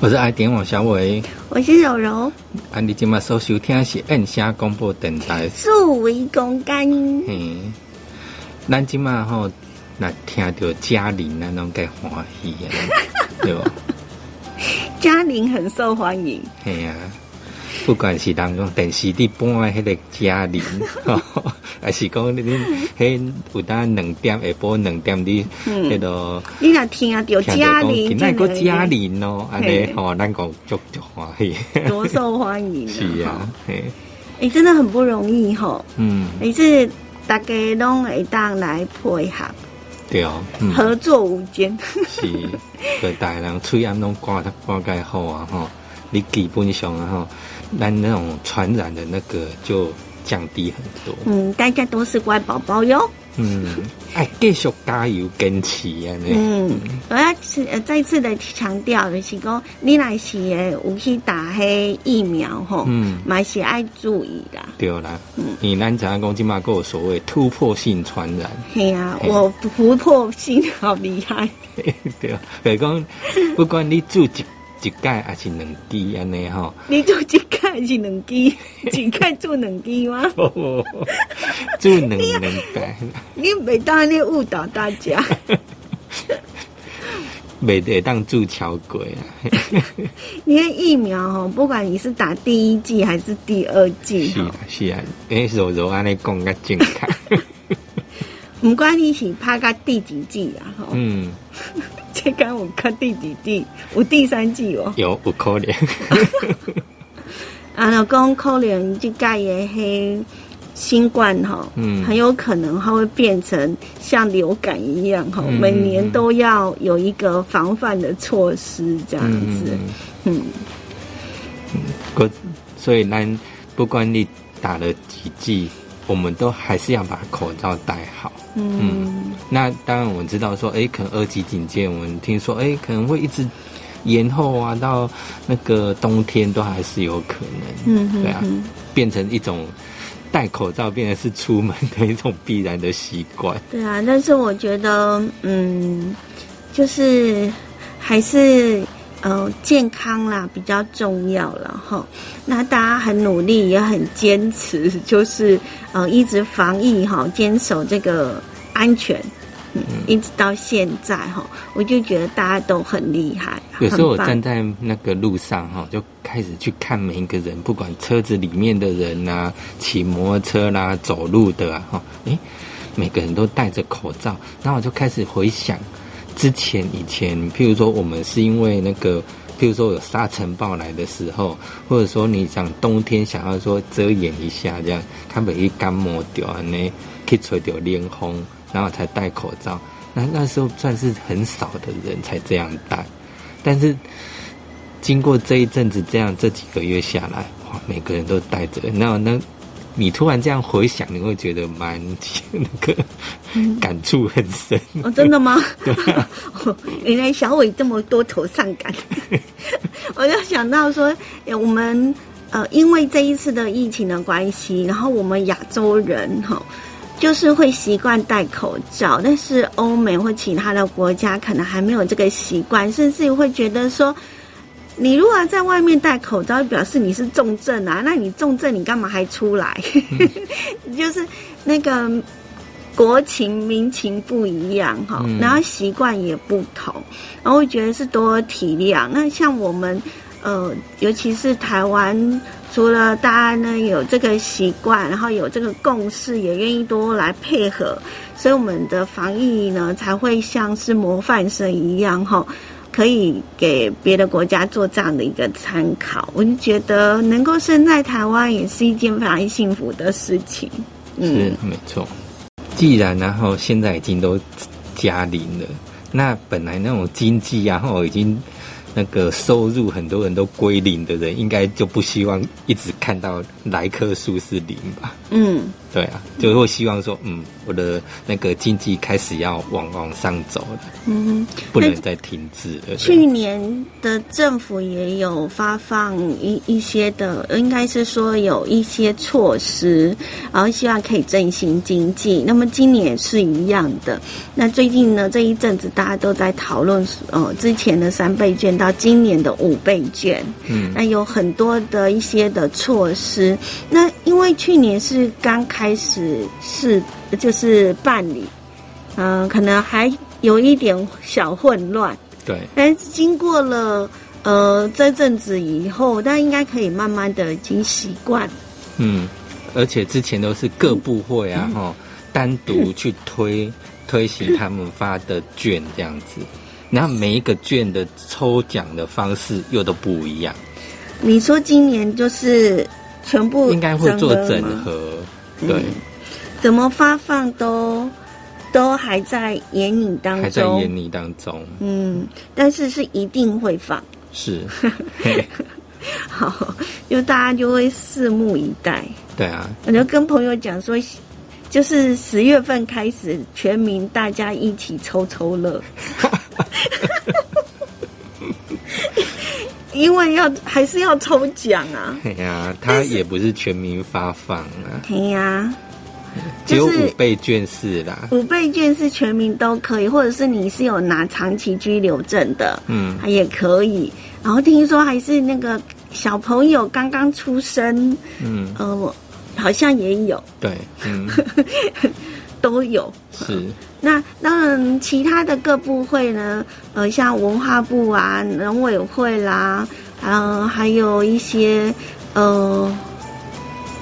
我是爱点网小伟，我是柔柔，啊，你今麦收收听的是按声广播电台，数位公干。嗯，咱今麦吼，那听到嘉玲那种该欢喜啊，对不？嘉玲很受欢迎，嘿啊，不管是人讲电视伫播的迄个嘉玲，还是讲你迄有当两点下播两点的迄个，你若听啊到嘉玲，那个嘉玲哦，安尼吼，咱讲足足欢喜，多受欢迎，是啊，嘿，哎，真的很不容易吼，嗯，每次大家拢会当来配合。对哦，合作无间。是，对大人吹安拢挂得挂介好啊吼，你基本上啊吼，咱那种传染的那个就降低很多。嗯，大家都是乖宝宝哟。嗯，哎，继续加油，坚持啊！嗯，我要呃再次的强调的是讲，你来是有去打黑疫苗吼，嗯，买是爱注意的。对啦，嗯，你咱怎样讲，今嘛有所谓突破性传染。嘿啊，我突破性好厉害。对啊，所以讲，不管你住几。一盖还是两支安尼吼？你做一盖还是两支？一盖做两支吗？做两两盖。你每当你误导大家，每得当做桥鬼啊！你的疫苗哦，不管你是打第一剂还是第二剂，是啊是啊，诶，柔柔安尼讲个健康。唔管你是拍个第几季啊？嗯，这刚我看第几季，我第三季哦。有不可怜。啊，老公可怜这盖也黑新冠哈，嗯，很有可能它会变成像流感一样哈，每年都要有一个防范的措施这样子。嗯，嗯，所以咱不管你打了几剂。我们都还是要把口罩戴好。嗯，那当然我们知道说，哎，可能二级警戒，我们听说，哎，可能会一直延后啊，到那个冬天都还是有可能。嗯，对啊，变成一种戴口罩变成是出门的一种必然的习惯。对啊，但是我觉得，嗯，就是还是。呃，健康啦比较重要了哈。那大家很努力，也很坚持，就是呃一直防疫哈，坚守这个安全，嗯，一直到现在哈，我就觉得大家都很厉害。有时候我站在那个路上哈，就开始去看每一个人，不管车子里面的人呐，骑摩托车啦，走路的啊哈，诶，每个人都戴着口罩，然后我就开始回想。之前以前，譬如说我们是因为那个，譬如说有沙尘暴来的时候，或者说你想冬天想要说遮掩一下这样，他们一干磨掉呢，可以吹掉脸风，然后才戴口罩。那那时候算是很少的人才这样戴，但是经过这一阵子这样这几个月下来，哇，每个人都戴着，那那。你突然这样回想，你会觉得蛮 那个感触很深哦，真的吗？原来小伟这么多愁善感，我就想到说，我们呃，因为这一次的疫情的关系，然后我们亚洲人哈，就是会习惯戴口罩，但是欧美或其他的国家可能还没有这个习惯，甚至会觉得说。你如果在外面戴口罩，表示你是重症啊？那你重症，你干嘛还出来？就是那个国情民情不一样哈，然后习惯也不同，然后我觉得是多体谅。那像我们呃，尤其是台湾，除了大家呢有这个习惯，然后有这个共识，也愿意多来配合，所以我们的防疫呢才会像是模范生一样哈。可以给别的国家做这样的一个参考，我就觉得能够生在台湾也是一件非常幸福的事情。是没错。既然然后现在已经都加零了，那本来那种经济然后已经那个收入很多人都归零的人，应该就不希望一直看到来客数是零吧？嗯。对啊，就会希望说，嗯，我的那个经济开始要往往上走了，嗯，不能再停滞了。去年的政府也有发放一一些的，应该是说有一些措施，然后希望可以振兴经济。那么今年也是一样的。那最近呢，这一阵子大家都在讨论，呃，之前的三倍券到今年的五倍券，嗯，那有很多的一些的措施。那因为去年是刚开始是就是办理，嗯，可能还有一点小混乱，对。但是经过了呃这阵子以后，大家应该可以慢慢的已经习惯。嗯，而且之前都是各部会啊，哈，单独去推推行他们发的券这样子，然后每一个券的抽奖的方式又都不一样。你说今年就是全部应该会做整合。对，怎么发放都都还在眼影当中，还在研拟当中。嗯，但是是一定会放。是，好，就大家就会拭目以待。对啊，我就跟朋友讲说，就是十月份开始，全民大家一起抽抽乐。因为要还是要抽奖啊！对呀，他也不是全民发放啊。对呀，只有五倍券是啦。五倍券是全民都可以，或者是你是有拿长期居留证的，嗯，也可以。然后听说还是那个小朋友刚刚出生，嗯，呃，好像也有。对，嗯，都有。是。那当然，其他的各部会呢，呃，像文化部啊、农委会啦，嗯，还有一些呃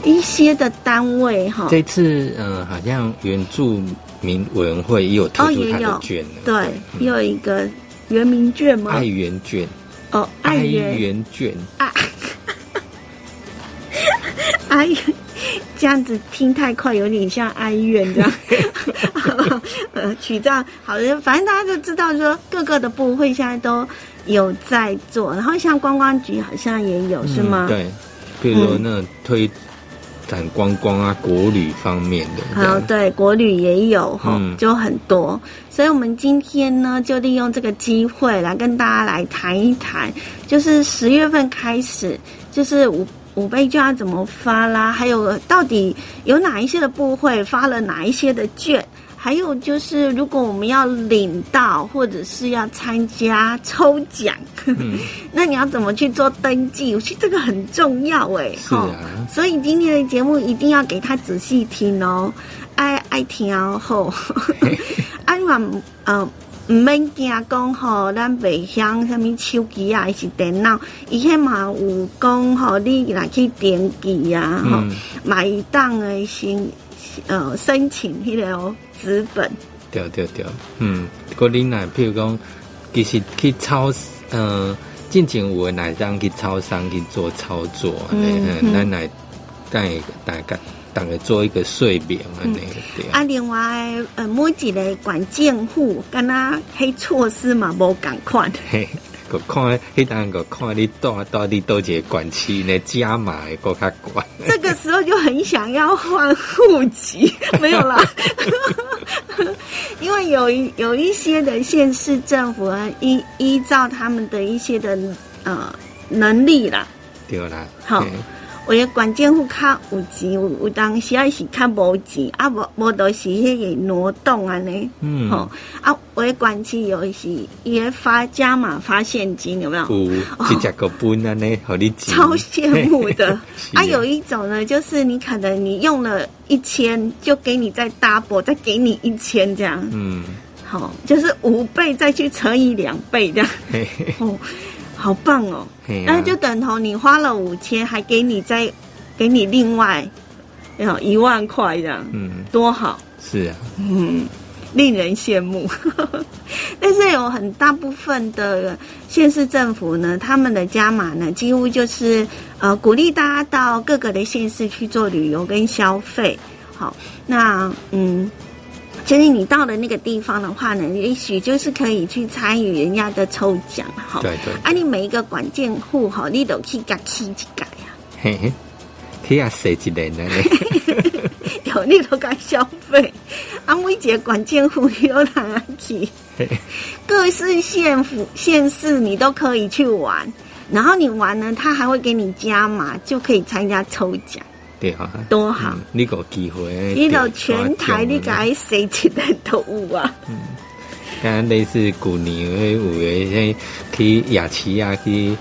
一些的单位哈。这次呃，好像原住民委员会也有推出他的券，对，又有一个原民卷吗？爱媛卷哦，爱媛券，爱爱。这样子听太快，有点像哀怨这样。呃，取这样好的，反正大家就知道说，各个的部会现在都有在做，然后像观光局好像也有，是吗？对，比如说那推展观光啊，国旅方面的。好，对，国旅也有哈，就很多。所以我们今天呢，就利用这个机会来跟大家来谈一谈，就是十月份开始，就是五。五倍券要怎么发啦？还有到底有哪一些的部会发了哪一些的券？还有就是，如果我们要领到或者是要参加抽奖，那你要怎么去做登记？我觉得这个很重要哎。是啊。所以今天的节目一定要给他仔细听哦，爱爱听哦。后，爱话嗯。唔免惊讲吼，咱袂晓啥物手机啊，还是电脑，伊迄嘛有讲吼，你来去登记啊，吼，买当诶申呃申请迄个资本。对对对，嗯，个你来，譬如讲，其实去超呃，进前有诶来当去超商去做操作，嗯，咱来带大概。大概做一个税表啊，那个对啊。另外，呃，每一个管建户，跟他迄措施嘛，无共款。嘿，个看，迄单个看你到到底多几个管区呢？加码个较管。这个时候就很想要换户籍，没有啦。因为有一有一些的县市政府啊，依依照他们的一些的呃能力啦，对啦，好。我的关键户卡有钱，有有当时也是卡无钱，啊无无都是迄个挪动安尼，嗯，吼。啊，我的关系有是也发加码发现金，有没有？有，直接个本安尼，和你超羡慕的。啊，有一种呢，就是你可能你用了一千，就给你再 double，再给你一千这样，嗯，好，就是五倍再去乘以两倍这样，哦。好棒哦！那就等同你花了五千，还给你再给你另外要一万块这样，嗯，多好！是啊，嗯，令人羡慕。但是有很大部分的县市政府呢，他们的加码呢，几乎就是呃鼓励大家到各个的县市去做旅游跟消费。好，那嗯。就是你到了那个地方的话呢，也许就是可以去参与人家的抽奖哈。对对。啊，你每一个管件户哈，你都去甲起一改呀。嘿嘿，去啊设一年呢。对都你都该消费，啊，每一个关键户你都让他去，嘿各式县府县市你都可以去玩，然后你玩呢，他还会给你加码，就可以参加抽奖，对哈，多好！嗯你有机会，你到全台你改，该谁一个都有啊！嗯。像类似古年迄有诶，迄去雅琪亚去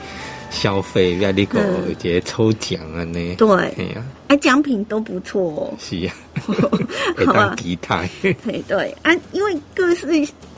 消费，要你个嗯。一个抽奖安尼，对，哎啊，啊，奖品都不错哦。是啊，会好吧当期待，对。对啊，因为各市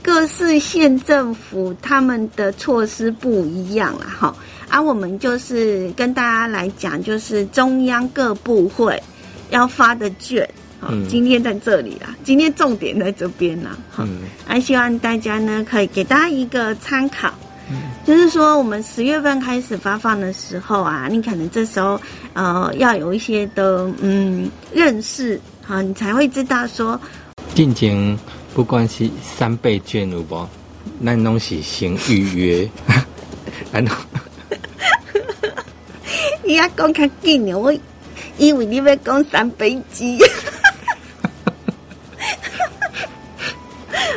各市县政府他们的措施不一样啊，哈。啊，我们就是跟大家来讲，就是中央各部会要发的券，好、嗯。今天在这里啦，今天重点在这边啦，哈。嗯。啊，希望大家呢可以给大家一个参考，嗯。就是说我们十月份开始发放的时候啊，你可能这时候呃要有一些的嗯认识，好，你才会知道说进前不管是三倍券有无，咱拢是先预约，你要讲较紧呢，我以为你要讲三杯鸡。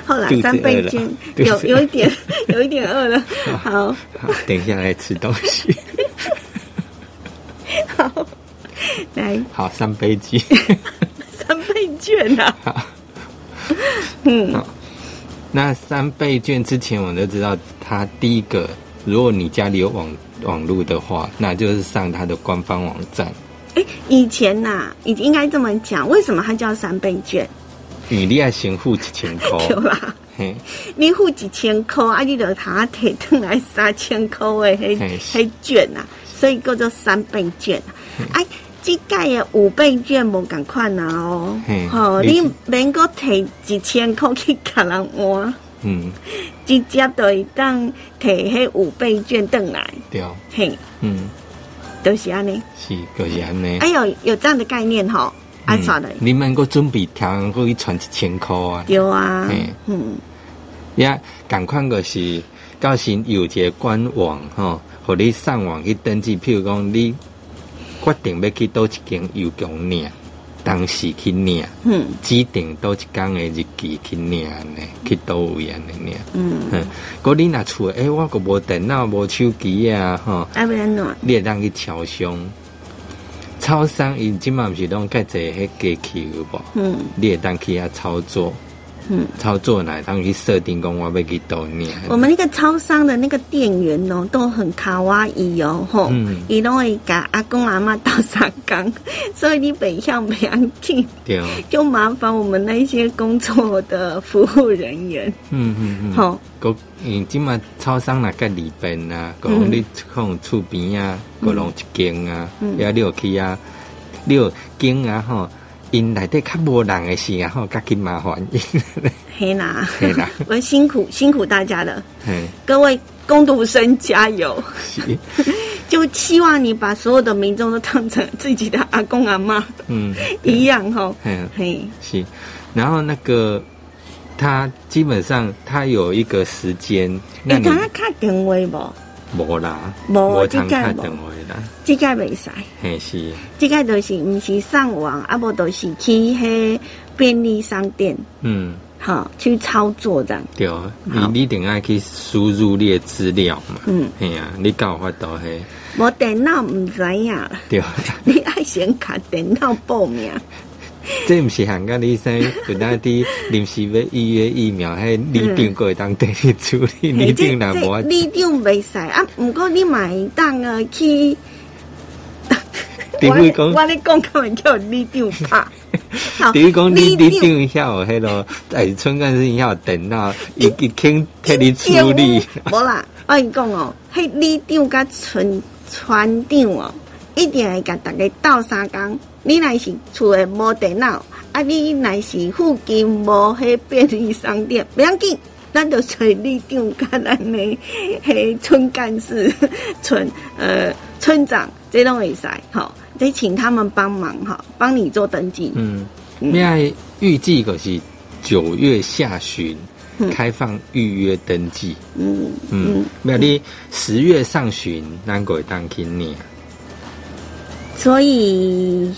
后来三倍饿了。券肚子有有一点有一点饿了，好好，等一下来吃东西。好来。好，三杯鸡。三倍券啊，好，嗯。那三倍券之前我就知道，它第一个，如果你家里有网网络的话，那就是上它的官方网站。哎，以前呐、你应该这么讲，为什么它叫三倍券？你你要先付一千块，对啦，嘿，你付一千块，啊，你就他摕转来三千块的迄嘿。迄券啊，所以叫做三倍券啊。哎，这届的五倍券无共款啊哦。嘿，吼，你你免搁摕一千块去甲人换，嗯，直接就会当摕迄五倍券转来，对，嘿，嗯，就是安尼。是就是安尼。哎呦有这样的概念吼，爱嗯耍的，你们个准备听过去传一千块啊？对啊。嘿，嗯，也赶快个是，到时有一个官网吼，互你上网去登记。譬如讲，你决定要去倒一间邮局领，当时去领，嗯指定倒一天的日期去领呢，去倒位安尼领。嗯，嗯，嗰你若厝诶，我个无电脑、无手机啊，吼，要不然喏，你会当去超商。超商伊即嘛毋是拢介济迄机器有无？嗯你会当去遐操作。嗯。操作来，当去设定讲我要去倒领。我们那个超商的那个店员哦，都很卡哇伊哦，吼嗯，伊拢会甲阿公阿妈倒三缸，所以你北向不要去，对，就麻烦我们那些工作的服务人员，嗯嗯嗯。吼、个，因即马超商若个里边啊，讲嗯你可能厝边啊，个弄一间啊，嗯呀，你有去啊，你有间啊吼，因内底较无人的时啊吼，较紧麻烦因，嘿啦，嘿啦。我辛苦辛苦大家了，嘿，各位工读生加油！是，就希望你把所有的民众都当成自己的阿公阿妈嗯，一样吼，嘿，嘿，是，然后那个。他基本上他有一个时间，你你刚刚看电话无？无啦，无无这届啦，这个袂使。嘿是，这个就是毋是上网，啊无就是去迄便利商店，嗯，好，去操作这样。对，你你一定爱去输入你的资料嘛，嗯，嘿啊，你搞法度嘿，无电脑毋知影啦，对，你爱先卡电脑报名。这毋是香港医生有那啲临时要预约疫苗，迄里长过会当 替你处理，里长若无这你长袂使啊，毋过你买当啊去。我比如讲我咧讲，可能叫你长拍。好比如讲你你你长遐有迄落，哎，春干是一下等到一一肯替你处理，无啦，我跟你讲哦，迄里长甲村村长哦，一定会甲大家斗相共。你若是厝诶无电脑，啊，你若是附近无迄便利商店，不要紧，咱就找里长甲咱诶迄村干事、村呃村长，这拢会使，吼，得请他们帮忙哈，帮你做登记。嗯，现在预计可是九月下旬嗯开放预约登记，嗯嗯嗯，，没有你十月上旬咱个会当去领。所以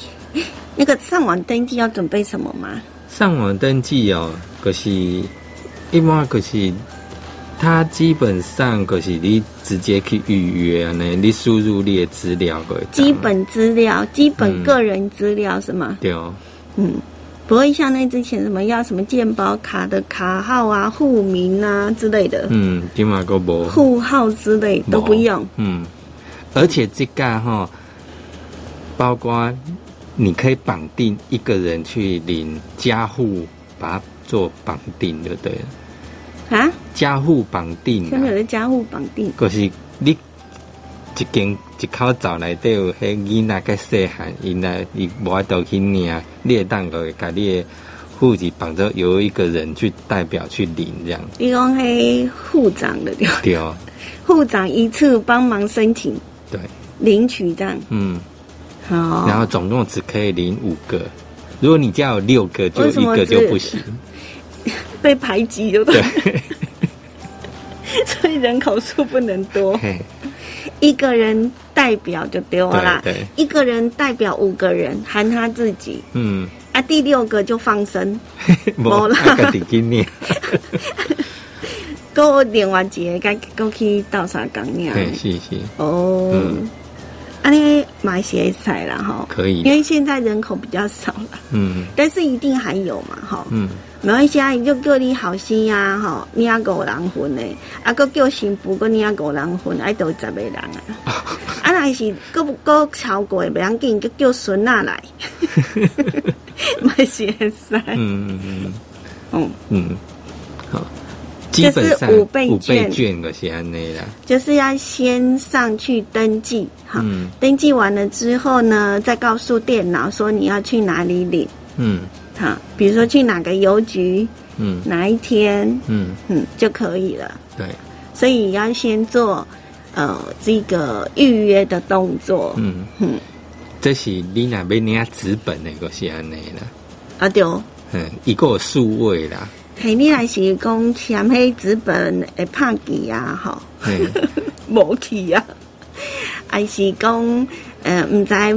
那个上网登记要准备什么吗？上网登记哦，可是一般可是，它基本上可是你直接去预约呢，你输入你的资料个基本资料、基本嗯个人资料是吗？对哦，嗯，不会像那之前什么要什么健保卡的卡号啊、户名啊之类的，嗯，今嘛个无户号之类都不用。嗯，而且这个哈，包括你可以绑定一个人去领家户，把它做绑定，就对了。啊，家户绑定下面有啊，的家户绑定，可是你一间一口罩内底有迄囡仔较细汉，因来伊无法度去领，你会当个甲你的户籍绑着由一个人去代表去领这样。你讲黑户长的对吧，对哦，户长一次帮忙申请对，领取这样。嗯。好，然后总共只可以领五个。如果你家有六个，就一个就不行。被排挤对。不对？所以人口数不能多，一个人代表就丢了啦。对对。一个人代表五个人，含他自己。嗯，啊，第六个就放生，无没啦。那个自己念，够另外一个该够去倒沙港念。对，是是，哦。嗯，安尼马来西亚赛啦哈，可以。因，为现在人口比较少了，嗯。但是一定还有嘛哈。嗯，没关系啊，伊就叫你后生啊，哈，你啊五人份的，啊，个叫新妇，个你啊五人份，爱都十个人啊。啊，若是佮佮超过的，袂要紧，就叫孙仔来，嘛是会使。嗯嗯嗯。嗯，嗯，好，基本上五倍五倍券。券就是安内啦，就是要先上去登记，哈、嗯。登记完了之后呢，再告诉电脑说你要去哪里领，嗯。好，比如说去哪个邮局，嗯。哪一天，嗯，嗯，就可以了。对，所以要先做呃这个预约的动作。嗯。嗯，这是你若要领纸本的，个是安内啦，啊对，嗯，一个有数位啦，嘿，你若是讲嫌迄纸本会拍记啊，吼，无去啊，还是讲呃毋知要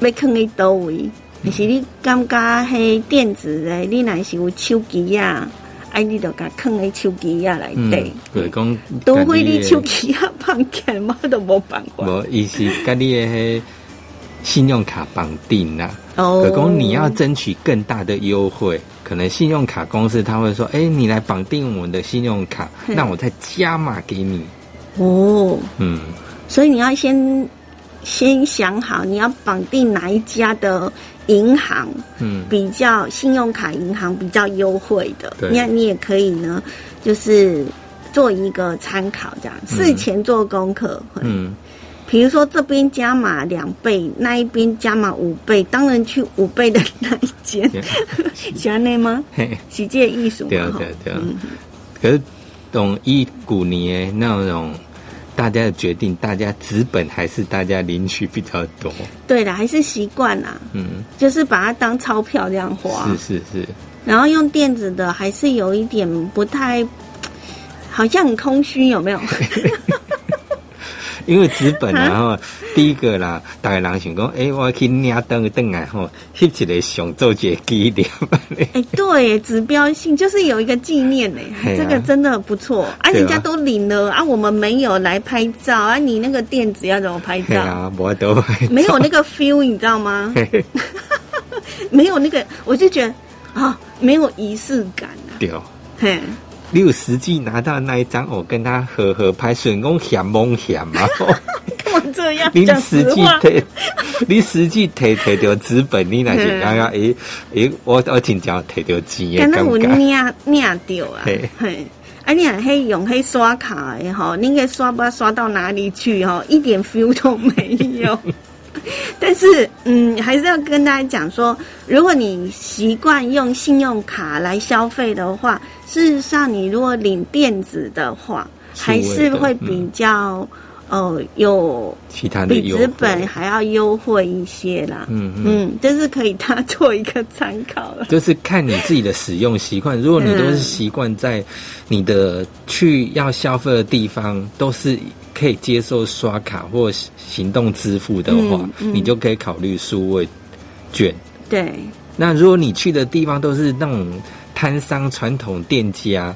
放喺倒位，还是你感觉迄电子的，你若是有手机啊，哎，你就甲放喺手机啊内嗯底。，就是讲，除非你手机啊放起来，我都无办法。无，伊是甲你的迄信用卡绑定啦。哦。可讲你要争取更大的优惠，可能信用卡公司他会说：“哎、你来绑定我们的信用卡，嗯那我再加码给你。哦，”嗯，所以你要先先想好你要绑定哪一家的银行，嗯。比较信用卡银行比较优惠的，对。那你也可以呢，就是做一个参考，这样。事前做功课。嗯，嗯，比如说这边加码两倍，那一边加码五倍，当然去五倍的那一间，对。喜欢那吗？嘿，喜界艺术嘛，对啊对啊对啊。嗯。可是懂一古年那种大家的决定，大家资本还是大家领取比较多。对的，还是习惯啦，嗯，就是把它当钞票这样花。是是是，然后用电子的还是有一点不太，好像很空虚，有没有？因为纸本啊然后第一个啦，大家人想讲，哎、我去领登登来吼，翕一个相做一个纪念。哎，对，指标性就是有一个纪念呢，嘿啊这个真的不错啊！人家都领了啊，我们没有来拍照啊，你那个电子要怎么拍照？对啊，我都没有那个 feel，你知道吗？没有那个，我就觉得啊，没有仪式感啊。对。嘿，你有实际拿到那一张，我跟他合合拍，顺讲嫌懵嫌嘛。干嘛这样你讲实际实话？摕，你实际提提到资本，你那是嗯刚刚诶诶，我我真正提到钱的敢若有感觉。领领掉啊嘿，嘿，啊，你若迄用迄刷卡的吼，你个刷不刷到哪里去吼，一点 feel 都没有。但是，嗯，还是要跟大家讲说，如果你习惯用信用卡来消费的话，事实上，你如果领电子的话，还是会比较、呃有其他的比纸本还要优惠一些啦。嗯嗯，嗯，这是可以他做一个参考了。就是看你自己的使用习惯。如果你都是嗯习惯在你的去要消费的地方都是可以接受刷卡或行动支付的话，嗯嗯你就可以考虑数位券。对，那如果你去的地方都是那种摊商、传统店家，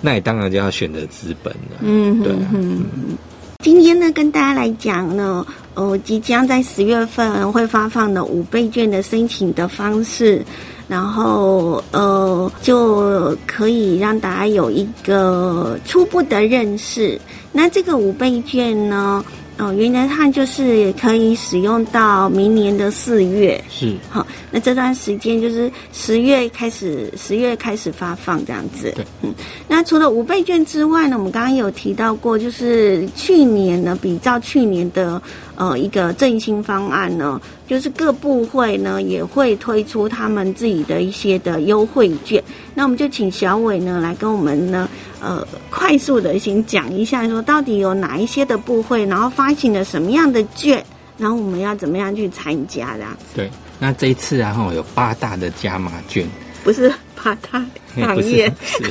那你当然就要选择资本了。嗯，对啊嗯嗯。今天呢，跟大家来讲呢，呃，即将在十月份会发放的五倍券的申请的方式，然后呃，就可以让大家有一个初步的认识。那这个五倍券呢，呃，原则上就是可以使用到明年的四月。是，好，那这段时间就是十月开始，十月开始发放这样子。对，嗯，那除了五倍券之外呢，我们刚刚有提到过，就是去年呢，比照去年的呃一个振兴方案呢，就是各部会呢也会推出他们自己的一些的优惠券。那我们就请小伟呢来跟我们呢呃快速的先讲一下，说到底有哪一些的部会，然后发行了什么样的券，然后我们要怎么样去参加这样子。对。那这一次啊，哈，有八大的加码券，不是八大行业，是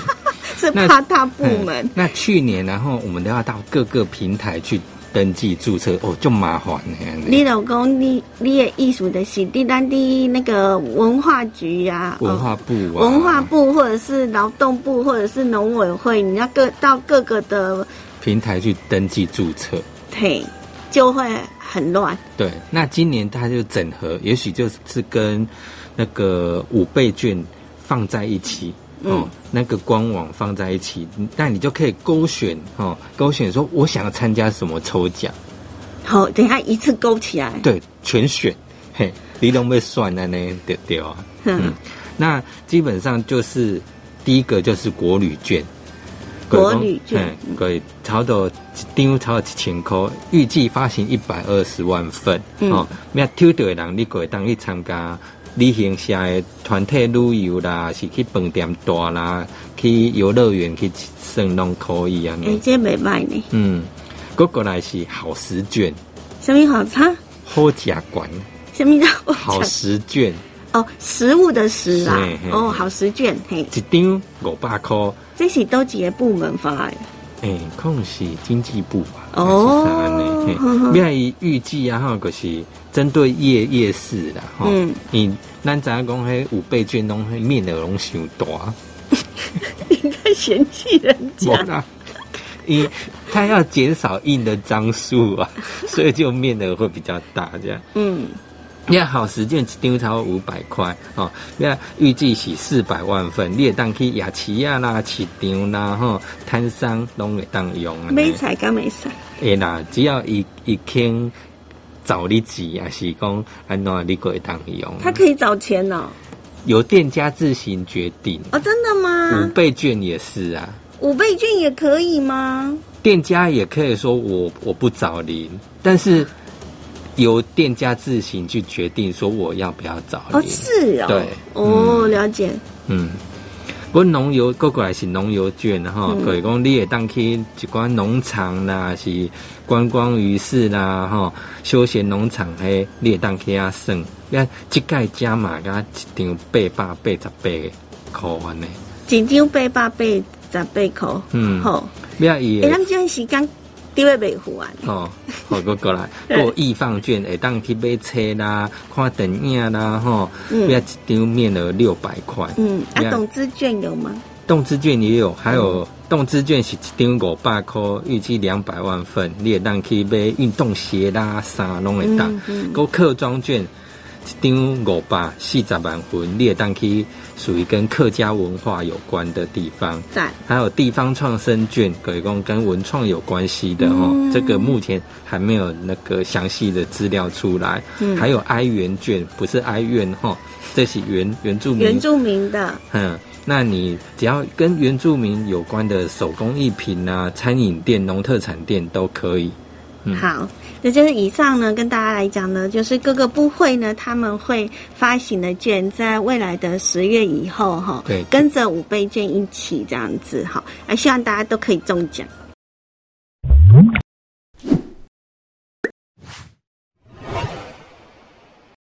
是那怕他部门嗯。那去年，然后我们都要到各个平台去登记注册，哦，就麻烦呢。你老公，你你的艺术的是第咱的那个文化局呀、啊，文化部啊，哦文化部或者是劳动部或者是农委会，你要各到各个的平台去登记注册。嘿，就会很乱。对，那今年他就整合，也许就是跟那个五倍券放在一起。哦，嗯那个官网放在一起，那你就可以勾选哦，勾选说我想要参加什么抽奖，好，等一下一次勾起来。对，全选，嘿，你都被算了呢，对对啊，嗯，那基本上就是第一个就是国旅券，国旅券。嗯，对，超多一张超过一千块，预计发行一百二十万份，嗯。哦，那抽到的人你可以当去参加旅行社的团体旅游啦，是去饭店住啦，去游乐园去耍拢可以啊，哎、这没卖呢。嗯，过过来是好食券，什么好差？好食馆，什么叫好食券，哦，食物的食啦。哦，好食券，嘿，一张五百块。这是都几个部门发的？诶、可能是经济部吧。哦还是啥呢？嘿哼哼因为预计啊，哈，就是针对夜夜市啦，哈、嗯你咱知影讲，迄五倍券拢迄面额拢伤大，你在嫌弃人家？啦，因他要减少印的张数啊，所以就面额会比较大，这样。嗯，你看好十件一张超五百块哦，那预计是四百万份，你也当去雅琪亚啦、市场啦、吼摊商拢会当用。没彩跟没彩。会啦，只要一一肯找你钱，也是讲安怎你可以当用。他可以找钱哦。由店家自行决定。哦，真的吗五？倍券也是啊，五倍券也可以吗？店家也可以说我我不找零，但是由店家自行去决定说我要不要找哦，是哦。对哦，了解。嗯，不过农游过过来是农游券哈，嗯可以讲你也当去一寡农场啦，是观光鱼市啦，吼休闲农场嘿，你也当去遐算，呀，即届加码甲一张八百八十八块安尼，一张八百八十八块。嗯好。呀伊哎，他们这样时间丢会袂付啊？哦，好过过来，过易放券会当去买车啦，看电影啦，吼，嗯呀一张面额六百块，嗯，啊，动资券有吗？动资券也有，还有动资券是一张五百块，预计两百万份，你也当去买运动鞋啦、衫拢会当嗯。客装券一张五百四十万份，你也当去属于跟客家文化有关的地方。在。还有地方创生券，可以讲跟文创有关系的哦。嗯这个目前还没有那个详细的资料出来。嗯还有哀园券，不是哀怨哈，这是原原住民原住民的。嗯，那你只要跟原住民有关的手工艺品啊、餐饮店、农特产店都可以。嗯好，那就是以上呢，跟大家来讲呢，就是各个部会呢，他们会发行的券，在未来的十月以后哈，对跟着五倍券一起这样子哈，啊，希望大家都可以中奖。